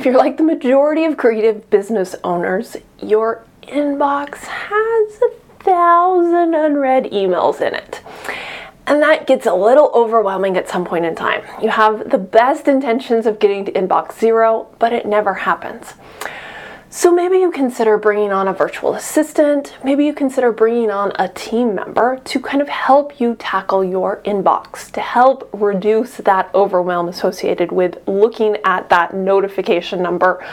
If you're like the majority of creative business owners, your inbox has a thousand unread emails in it. And that gets a little overwhelming at some point in time. You have the best intentions of getting to inbox zero, but it never happens. So maybe you consider bringing on a virtual assistant, maybe you consider bringing on a team member to kind of help you tackle your inbox, to help reduce that overwhelm associated with looking at that notification number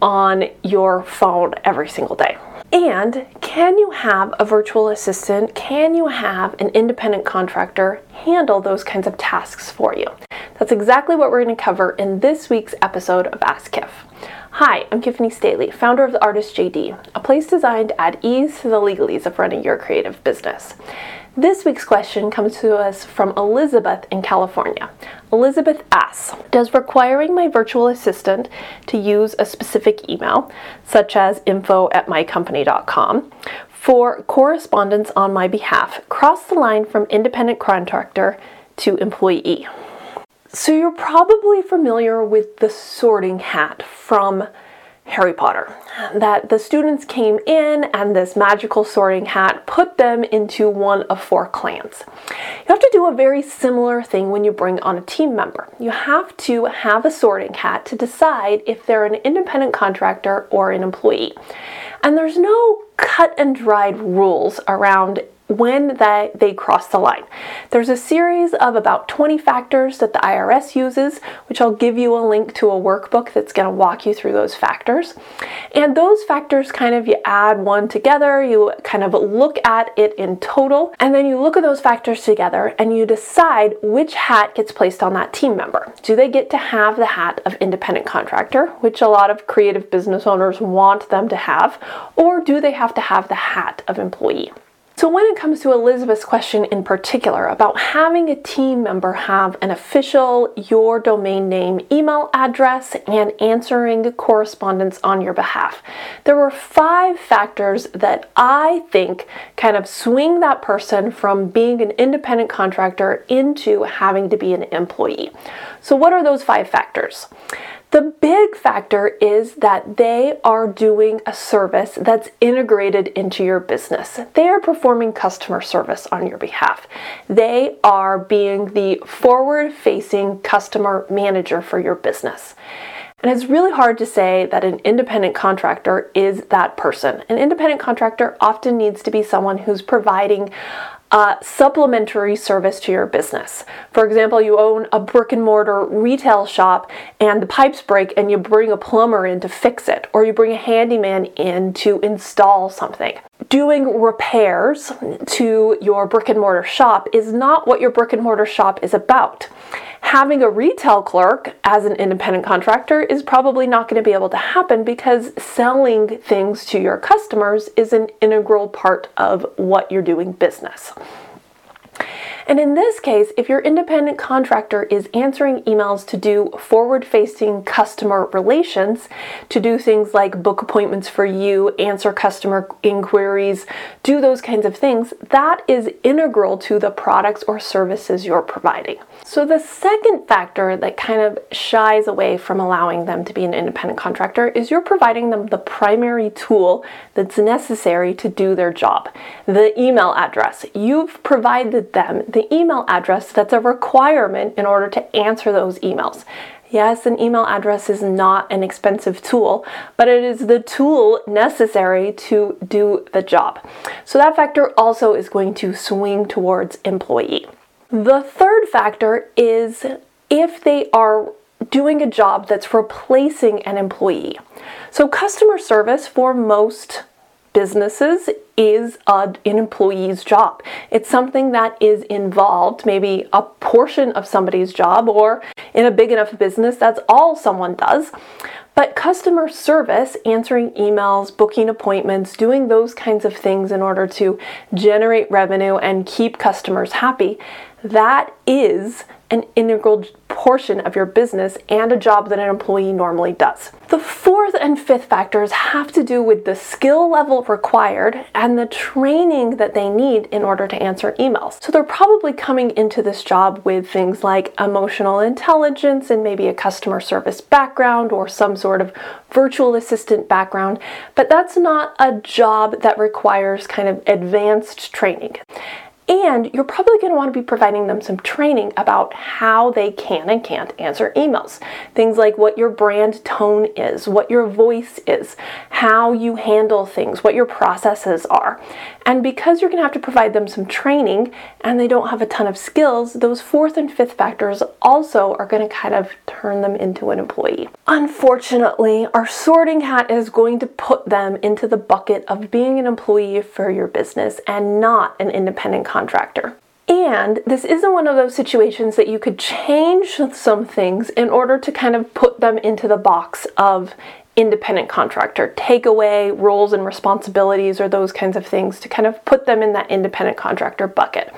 on your phone every single day. And can you have a virtual assistant? Can you have an independent contractor handle those kinds of tasks for you? That's exactly what we're going to cover in this week's episode of Ask Kiff. Hi, I'm Kiffanie Staley, founder of The Artist JD, a place designed to add ease to the legalese of running your creative business. This week's question comes to us from Elizabeth in California. Elizabeth asks Does requiring my virtual assistant to use a specific email, such as info at mycompany.com, for correspondence on my behalf cross the line from independent contractor to employee? So you're probably familiar with the sorting hat from Harry Potter. That the students came in and this magical sorting hat put them into one of four clans. You have to do a very similar thing when you bring on a team member. You have to have a sorting hat to decide if they're an independent contractor or an employee. And there's no cut and dried rules around when that they cross the line. There's a series of about 20 factors that the IRS uses, which I'll give you a link to a workbook that's going to walk you through those factors. And those factors kind of you add one together, you kind of look at it in total, and then you look at those factors together and you decide which hat gets placed on that team member. Do they get to have the hat of independent contractor, which a lot of creative business owners want them to have, or do they have to have the hat of employee? So, when it comes to Elizabeth's question in particular about having a team member have an official your domain name email address and answering correspondence on your behalf, there were five factors that I think kind of swing that person from being an independent contractor into having to be an employee. So, what are those five factors? The big factor is that they are doing a service that's integrated into your business. They are performing customer service on your behalf. They are being the forward facing customer manager for your business. And it's really hard to say that an independent contractor is that person. An independent contractor often needs to be someone who's providing uh, supplementary service to your business. For example, you own a brick and mortar retail shop and the pipes break and you bring a plumber in to fix it, or you bring a handyman in to install something. Doing repairs to your brick and mortar shop is not what your brick and mortar shop is about having a retail clerk as an independent contractor is probably not going to be able to happen because selling things to your customers is an integral part of what you're doing business. And in this case, if your independent contractor is answering emails to do forward facing customer relations, to do things like book appointments for you, answer customer inquiries, do those kinds of things, that is integral to the products or services you're providing. So, the second factor that kind of shies away from allowing them to be an independent contractor is you're providing them the primary tool that's necessary to do their job the email address. You've provided them the email address that's a requirement in order to answer those emails. Yes, an email address is not an expensive tool, but it is the tool necessary to do the job. So that factor also is going to swing towards employee. The third factor is if they are doing a job that's replacing an employee. So, customer service for most businesses is an employee's job. It's something that is involved, maybe a portion of somebody's job, or in a big enough business, that's all someone does. But customer service, answering emails, booking appointments, doing those kinds of things in order to generate revenue and keep customers happy, that is an integral portion of your business and a job that an employee normally does. The and fifth factors have to do with the skill level required and the training that they need in order to answer emails. So they're probably coming into this job with things like emotional intelligence and maybe a customer service background or some sort of virtual assistant background, but that's not a job that requires kind of advanced training. And you're probably going to want to be providing them some training about how they can and can't answer emails. Things like what your brand tone is, what your voice is, how you handle things, what your processes are. And because you're going to have to provide them some training and they don't have a ton of skills, those fourth and fifth factors also are going to kind of turn them into an employee. Unfortunately, our sorting hat is going to put them into the bucket of being an employee for your business and not an independent contractor. And this isn't one of those situations that you could change some things in order to kind of put them into the box of independent contractor, take away roles and responsibilities or those kinds of things to kind of put them in that independent contractor bucket.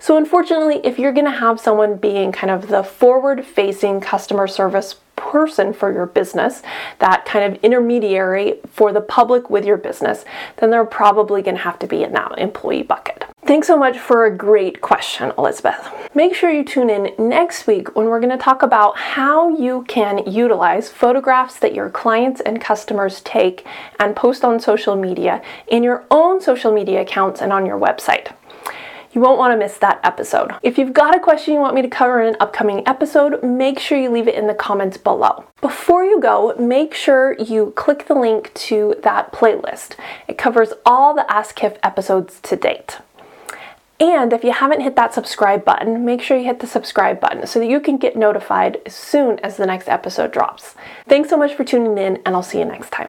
So, unfortunately, if you're going to have someone being kind of the forward facing customer service person for your business, that kind of intermediary for the public with your business, then they're probably going to have to be in that employee bucket. Thanks so much for a great question, Elizabeth. Make sure you tune in next week when we're going to talk about how you can utilize photographs that your clients and customers take and post on social media in your own social media accounts and on your website. You won't want to miss that episode. If you've got a question you want me to cover in an upcoming episode, make sure you leave it in the comments below. Before you go, make sure you click the link to that playlist. It covers all the Ask Kiff episodes to date. And if you haven't hit that subscribe button, make sure you hit the subscribe button so that you can get notified as soon as the next episode drops. Thanks so much for tuning in, and I'll see you next time.